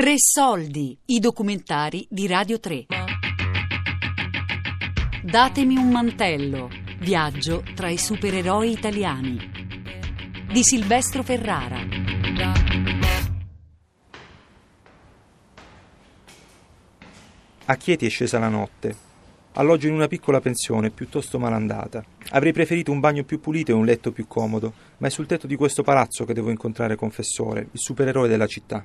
Tre soldi, i documentari di Radio 3. Datemi un mantello, viaggio tra i supereroi italiani. Di Silvestro Ferrara. A Chieti è scesa la notte. Alloggio in una piccola pensione, piuttosto malandata. Avrei preferito un bagno più pulito e un letto più comodo, ma è sul tetto di questo palazzo che devo incontrare Confessore, il supereroe della città.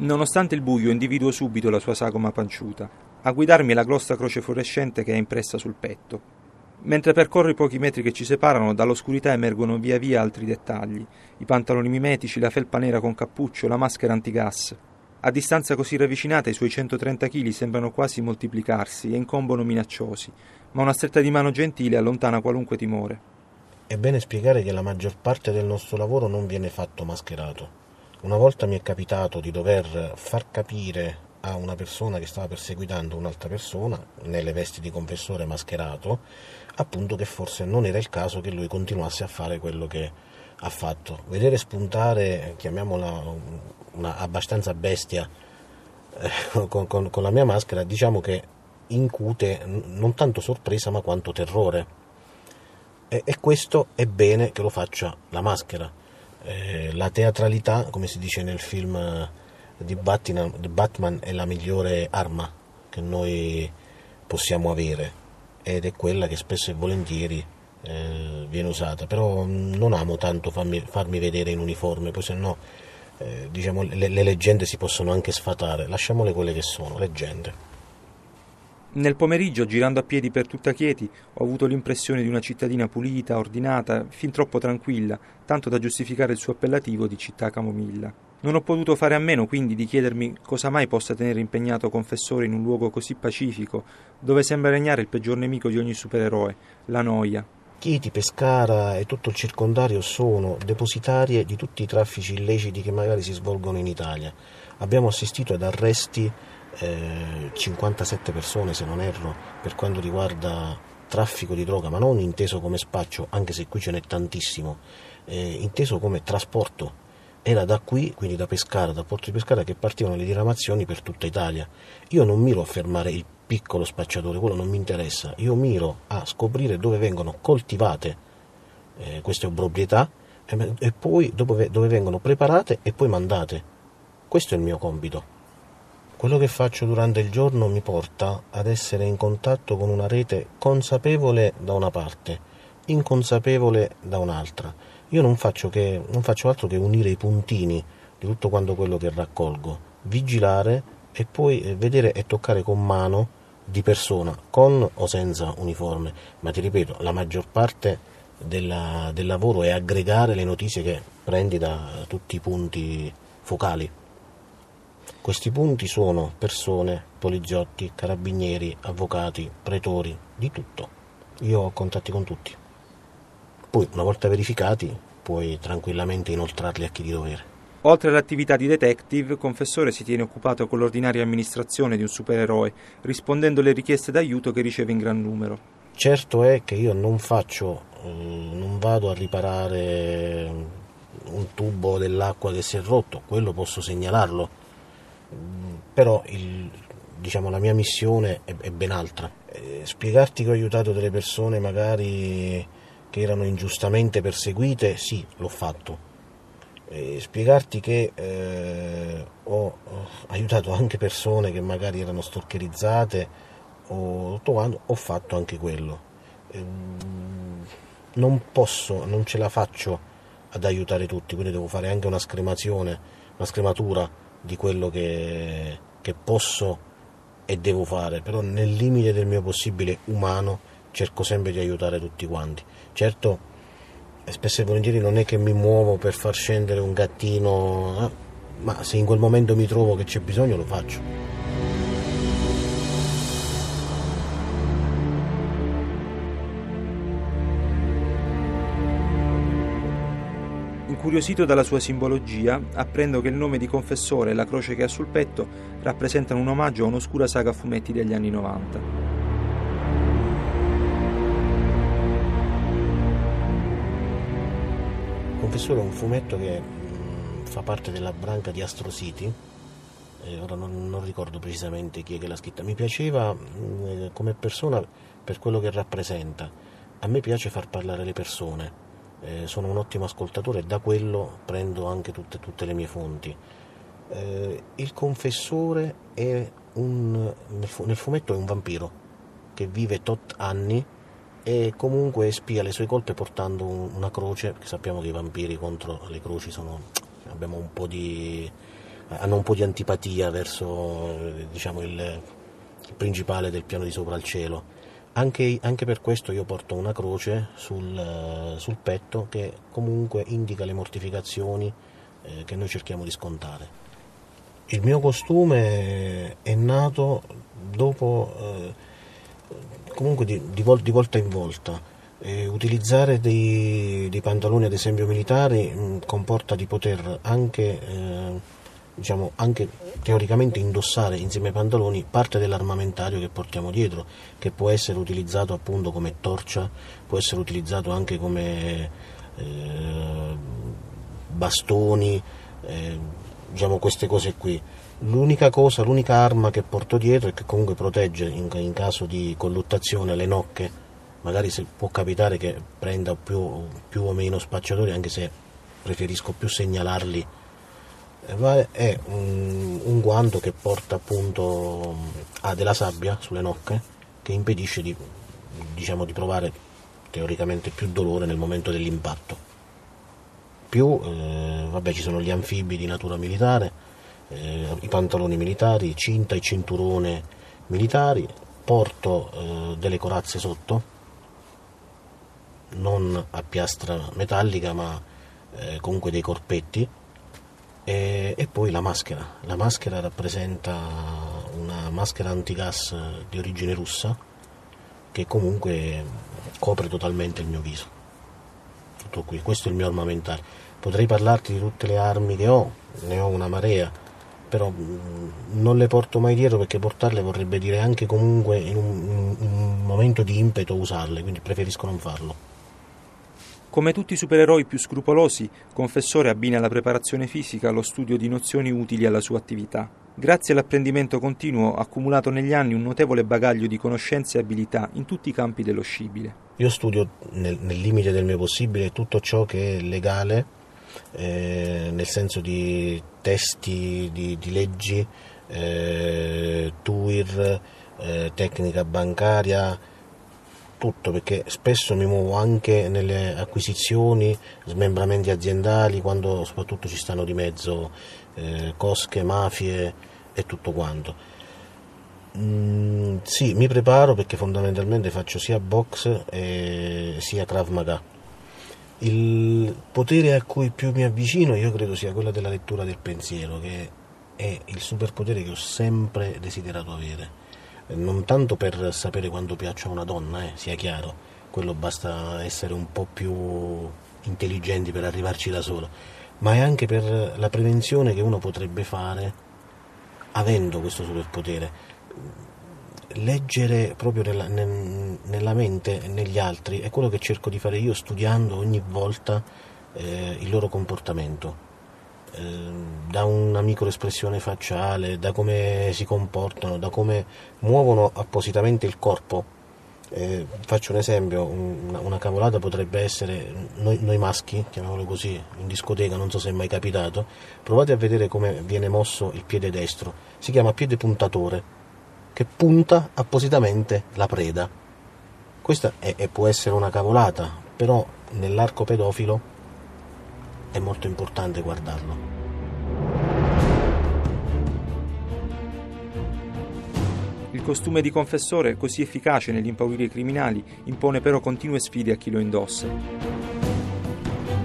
Nonostante il buio, individuo subito la sua sagoma panciuta. A guidarmi la grossa croce fluorescente che è impressa sul petto. Mentre percorro i pochi metri che ci separano, dall'oscurità emergono via via altri dettagli: i pantaloni mimetici, la felpa nera con cappuccio, la maschera antigas. A distanza così ravvicinata i suoi 130 kg sembrano quasi moltiplicarsi e incombono minacciosi, ma una stretta di mano gentile allontana qualunque timore. È bene spiegare che la maggior parte del nostro lavoro non viene fatto mascherato. Una volta mi è capitato di dover far capire a una persona che stava perseguitando un'altra persona nelle vesti di confessore mascherato, appunto che forse non era il caso che lui continuasse a fare quello che ha fatto. Vedere spuntare, chiamiamola una abbastanza bestia, eh, con, con, con la mia maschera, diciamo che incute non tanto sorpresa ma quanto terrore. E, e questo è bene che lo faccia la maschera eh, la teatralità, come si dice nel film eh, di Batman, Batman, è la migliore arma che noi possiamo avere. Ed è quella che spesso e volentieri eh, viene usata, però non amo tanto farmi, farmi vedere in uniforme, poi se no eh, diciamo, le, le leggende si possono anche sfatare, lasciamole quelle che sono, leggende. Nel pomeriggio, girando a piedi per tutta Chieti, ho avuto l'impressione di una cittadina pulita, ordinata, fin troppo tranquilla, tanto da giustificare il suo appellativo di città camomilla. Non ho potuto fare a meno quindi di chiedermi cosa mai possa tenere impegnato confessore in un luogo così pacifico, dove sembra regnare il peggior nemico di ogni supereroe, la noia. Chieti, Pescara e tutto il circondario sono depositarie di tutti i traffici illeciti che magari si svolgono in Italia. Abbiamo assistito ad arresti eh, 57 persone se non erro per quanto riguarda traffico di droga, ma non inteso come spaccio, anche se qui ce n'è tantissimo, eh, inteso come trasporto. Era da qui, quindi da Pescara, dal porto di Pescara, che partivano le diramazioni per tutta Italia. Io non miro a fermare il piccolo spacciatore, quello non mi interessa, io miro a scoprire dove vengono coltivate eh, queste proprietà e, e poi dove, dove vengono preparate e poi mandate. Questo è il mio compito. Quello che faccio durante il giorno mi porta ad essere in contatto con una rete consapevole da una parte, inconsapevole da un'altra. Io non faccio, che, non faccio altro che unire i puntini di tutto quanto quello che raccolgo, vigilare e poi eh, vedere e toccare con mano di persona, con o senza uniforme. Ma ti ripeto, la maggior parte della, del lavoro è aggregare le notizie che prendi da tutti i punti focali. Questi punti sono persone, poliziotti, carabinieri, avvocati, pretori, di tutto. Io ho contatti con tutti. Poi, una volta verificati, puoi tranquillamente inoltrarli a chi di dovere. Oltre all'attività di detective, Confessore si tiene occupato con l'ordinaria amministrazione di un supereroe, rispondendo alle richieste d'aiuto che riceve in gran numero. Certo è che io non faccio, eh, non vado a riparare un tubo dell'acqua che si è rotto, quello posso segnalarlo però il, diciamo, la mia missione è, è ben altra. Eh, spiegarti che ho aiutato delle persone magari che erano ingiustamente perseguite, sì, l'ho fatto. Eh, spiegarti che eh, ho, ho, aiutato anche persone che magari erano stalkerizzate o tutto ho fatto anche quello. Eh, non posso, non ce la faccio ad aiutare tutti, quindi devo fare anche una scremazione, una scrematura di quello che, che posso e devo fare, però nel limite del mio possibile umano cerco sempre di aiutare tutti quanti. Certo, spesso e volentieri non è che mi muovo per far scendere un gattino, eh, ma se in quel momento mi trovo che c'è bisogno lo faccio. Incuriosito dalla sua simbologia, apprendo che il nome di confessore e la croce che ha sul petto rappresentano un omaggio a un'oscura saga fumetti degli anni 90. Confessore è un fumetto che mm, fa parte della branca di Astro City, eh, ora non, non, ricordo precisamente chi è che l'ha scritta, mi piaceva mm, eh, come persona per quello che rappresenta, a me piace far parlare le persone eh, sono un ottimo ascoltatore e da quello prendo anche tutte, tutte le mie fonti. Eh, il confessore è un, nel fumetto è un vampiro che vive tot anni e comunque espia le sue colpe portando una croce, perché sappiamo che i vampiri contro le croci sono, un di, hanno un po' di antipatia verso diciamo, il, il principale del piano di sopra al cielo. Anche, anche, per questo io porto una croce sul, sul petto che comunque indica le mortificazioni eh, che noi cerchiamo di scontare. Il mio costume è nato dopo, eh, comunque di, di, vol- di, volta in volta. Eh, utilizzare dei, dei, pantaloni, ad esempio militari, mh, mm, comporta di poter anche, eh, diciamo, anche teoricamente indossare insieme ai pantaloni parte dell'armamentario che portiamo dietro, che può essere utilizzato appunto come torcia, può essere utilizzato anche come eh, bastoni eh, diciamo queste cose qui. L'unica cosa, l'unica arma che porto dietro e che comunque protegge in, in caso di colluttazione le nocche, magari se può capitare che prenda più, più o meno spacciatori, anche se preferisco più segnalarli, è un, un guanto che porta appunto ha della sabbia sulle nocche che impedisce di, diciamo, di provare teoricamente più dolore nel momento dell'impatto. Più eh, vabbè, ci sono gli anfibi di natura militare, eh, i pantaloni militari, cinta e cinturone militari, porto eh, delle corazze sotto, non a piastra metallica ma eh, comunque dei corpetti e, e poi la maschera. La maschera rappresenta una maschera antigas di origine russa che comunque copre totalmente il mio viso tutto qui, questo è il mio armamentario. Potrei parlarti di tutte le armi che ho, ne ho una marea, però mm, non le porto mai dietro perché portarle vorrebbe dire anche comunque in un, un momento di impeto usarle, quindi preferisco non farlo. Come tutti i supereroi più scrupolosi, Confessore abbina alla preparazione fisica lo studio di nozioni utili alla sua attività. Grazie all'apprendimento continuo ha accumulato negli anni un notevole bagaglio di conoscenze e abilità in tutti i campi dello scibile. Io studio nel, nel limite del mio possibile tutto ciò che è legale, eh, nel senso di testi, di, di leggi, eh, TUIR, eh, tecnica bancaria, tutto perché spesso mi muovo anche nelle acquisizioni, smembramenti aziendali, quando soprattutto ci stanno di mezzo eh, cosche, mafie e tutto quanto. Mm, sì, mi preparo perché fondamentalmente faccio sia box e sia Krav Maga. Il potere a cui più mi avvicino io credo sia quello della lettura del pensiero, che è il superpotere che ho sempre desiderato avere non tanto per sapere quanto piaccia a una donna, eh, sia chiaro, quello basta essere un po' più intelligenti per arrivarci da solo, ma è anche per la prevenzione che uno potrebbe fare avendo questo superpotere. Leggere proprio nella, nella mente negli altri è quello che cerco di fare io studiando ogni volta eh, il loro comportamento da una microespressione facciale, da come si comportano, da come muovono appositamente il corpo. Eh, faccio un esempio, una, una, cavolata potrebbe essere noi, noi, maschi, chiamiamolo così, in discoteca, non so se è mai capitato, provate a vedere come viene mosso il piede destro, si chiama piede puntatore, che punta appositamente la preda. Questa è, è, può essere una cavolata, però nell'arco pedofilo è molto importante guardarlo. Il costume di confessore, così efficace nell'impaurire i criminali, impone però continue sfide a chi lo indossa.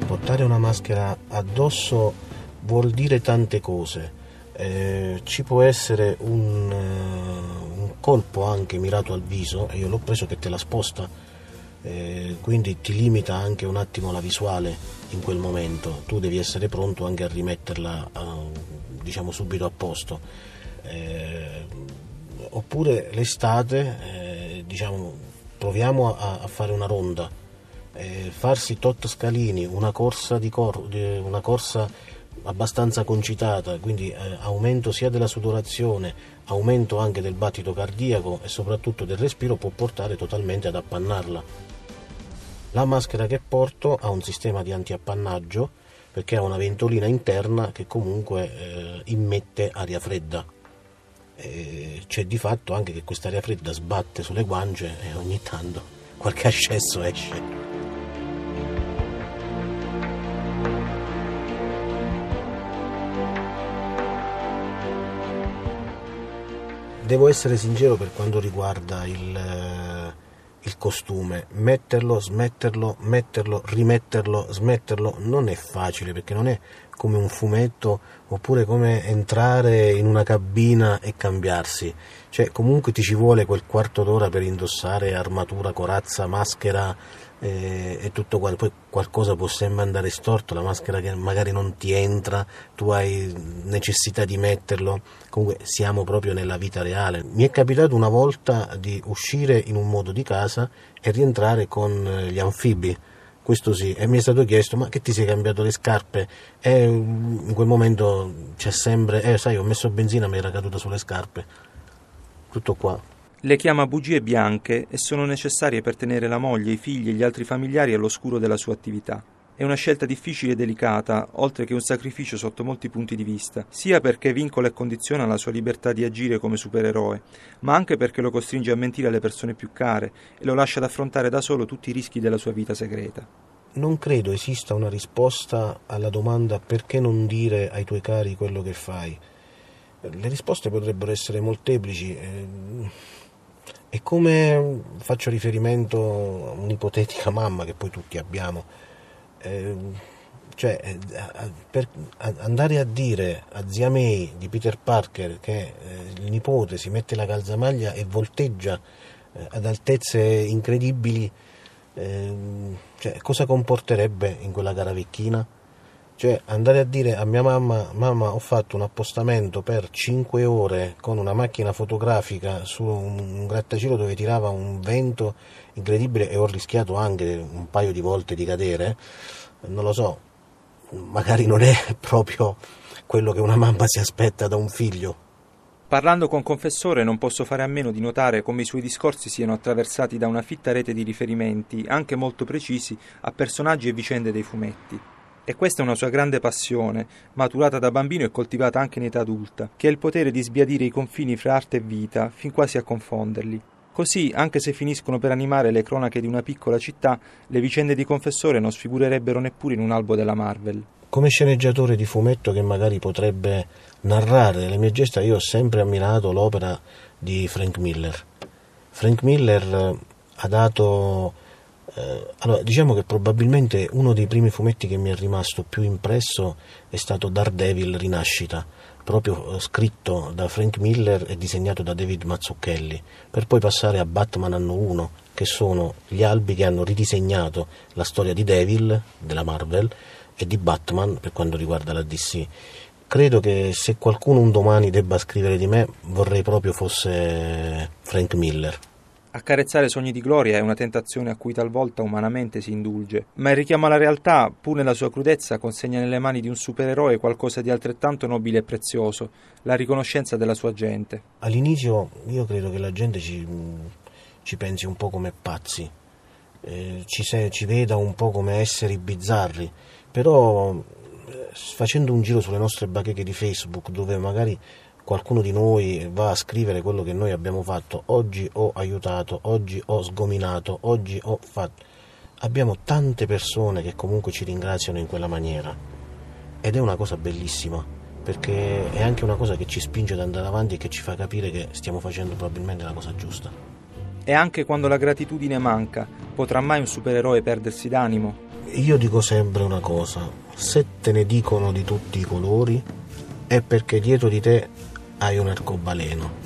Portare una maschera addosso vuol dire tante cose. Eh, ci può essere un, uh, un, colpo anche mirato al viso, e io l'ho preso che te la sposta, eh, quindi ti limita anche un attimo la visuale in quel momento, tu devi essere pronto anche a rimetterla uh, diciamo subito a posto. Eh, oppure l'estate, eh, diciamo, proviamo a, a, fare una ronda eh, farsi tot scalini, una corsa, cor- una corsa abbastanza concitata, quindi eh, aumento sia della sudorazione, aumento anche del battito cardiaco e soprattutto del respiro può portare totalmente ad appannarla. La maschera che porto ha un sistema di antiappannaggio perché ha una ventolina interna che comunque eh, immette aria fredda. E c'è di fatto anche che questa aria fredda sbatte sulle guance e ogni tanto qualche ascesso esce. Devo essere sincero per quanto riguarda il, eh, il, costume, metterlo, smetterlo, metterlo, rimetterlo, smetterlo non è facile perché non è come un fumetto oppure come entrare in una cabina e cambiarsi, cioè comunque ti ci vuole quel quarto d'ora per indossare armatura, corazza, maschera, e, tutto quanto. Poi qualcosa può sempre andare storto, la maschera che magari non ti entra, tu hai necessità di metterlo. Comunque siamo proprio nella vita reale. Mi è capitato una volta di uscire in un modo di casa e rientrare con gli anfibi questo sì, e mi è stato chiesto ma che ti sei cambiato le scarpe? E in quel momento c'è sempre, eh sai ho messo benzina mi era caduta sulle scarpe, tutto qua. Le chiama bugie bianche e sono necessarie per tenere la moglie, i figli e gli altri familiari all'oscuro della sua attività. È una scelta difficile e delicata, oltre che un sacrificio sotto molti punti di vista, sia perché vincola e condiziona la sua libertà di agire come supereroe, ma anche perché lo costringe a mentire alle persone più care e lo lascia ad affrontare da solo tutti i rischi della sua vita segreta. Non credo esista una risposta alla domanda perché non dire ai tuoi cari quello che fai. Le risposte potrebbero essere molteplici. E come faccio riferimento a un'ipotetica mamma che poi tutti abbiamo, eh, cioè eh, per andare a dire a zia May di Peter Parker che eh, il nipote si mette la calzamaglia e volteggia eh, ad altezze incredibili, ehm, cioè, cosa comporterebbe in quella gara vecchina? Cioè andare a dire a mia mamma, mamma ho fatto un appostamento per 5 ore con una macchina fotografica su un grattacielo dove tirava un vento incredibile e ho rischiato anche un paio di volte di cadere, non lo so, magari non è proprio quello che una mamma si aspetta da un figlio. Parlando con Confessore non posso fare a meno di notare come i suoi discorsi siano attraversati da una fitta rete di riferimenti, anche molto precisi, a personaggi e vicende dei fumetti. E questa è una sua grande passione, maturata da bambino e coltivata anche in età adulta, che è il potere di sbiadire i confini fra arte e vita, fin quasi a confonderli. Così, anche se finiscono per animare le cronache di una piccola città, le vicende di Confessore non sfigurerebbero neppure in un albo della Marvel. Come sceneggiatore di fumetto che magari potrebbe narrare le mie gesta, io ho sempre ammirato l'opera di Frank Miller. Frank Miller eh, ha dato allora, diciamo che probabilmente uno dei primi fumetti che mi è rimasto più impresso è stato Daredevil Rinascita, proprio eh, scritto da Frank Miller e disegnato da David Mazzucchelli, per poi passare a Batman Anno 1, che sono gli albi che hanno ridisegnato la storia di Devil, della Marvel, e di Batman per quanto riguarda la DC. Credo che se qualcuno un domani debba scrivere di me, vorrei proprio fosse Frank Miller. Accarezzare sogni di gloria è una tentazione a cui talvolta umanamente si indulge, ma il richiamo alla realtà, pur nella sua crudezza, consegna nelle mani di un supereroe qualcosa di altrettanto nobile e prezioso, la riconoscenza della sua gente. All'inizio io credo che la gente ci, ci pensi un po' come pazzi, eh, ci, se, ci veda un po' come esseri bizzarri, però eh, facendo un giro sulle nostre bacheche di Facebook dove magari qualcuno di noi va a scrivere quello che noi abbiamo fatto, oggi ho aiutato, oggi ho sgominato, oggi ho fatto. Abbiamo tante persone che comunque ci ringraziano in quella maniera ed è una cosa bellissima perché è anche una cosa che ci spinge ad andare avanti e che ci fa capire che stiamo facendo probabilmente la cosa giusta. E anche quando la gratitudine manca, potrà mai un supereroe perdersi d'animo? Io dico sempre una cosa, se te ne dicono di tutti i colori è perché dietro di te hai un arcobaleno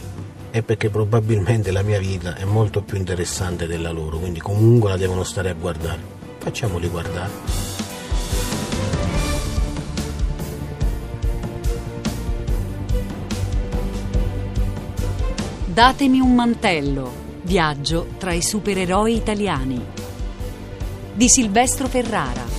è perché probabilmente la mia vita è molto più interessante della loro, quindi comunque la devono stare a guardare. Facciamoli guardare. Datemi un mantello. Viaggio tra i supereroi italiani di Silvestro Ferrara.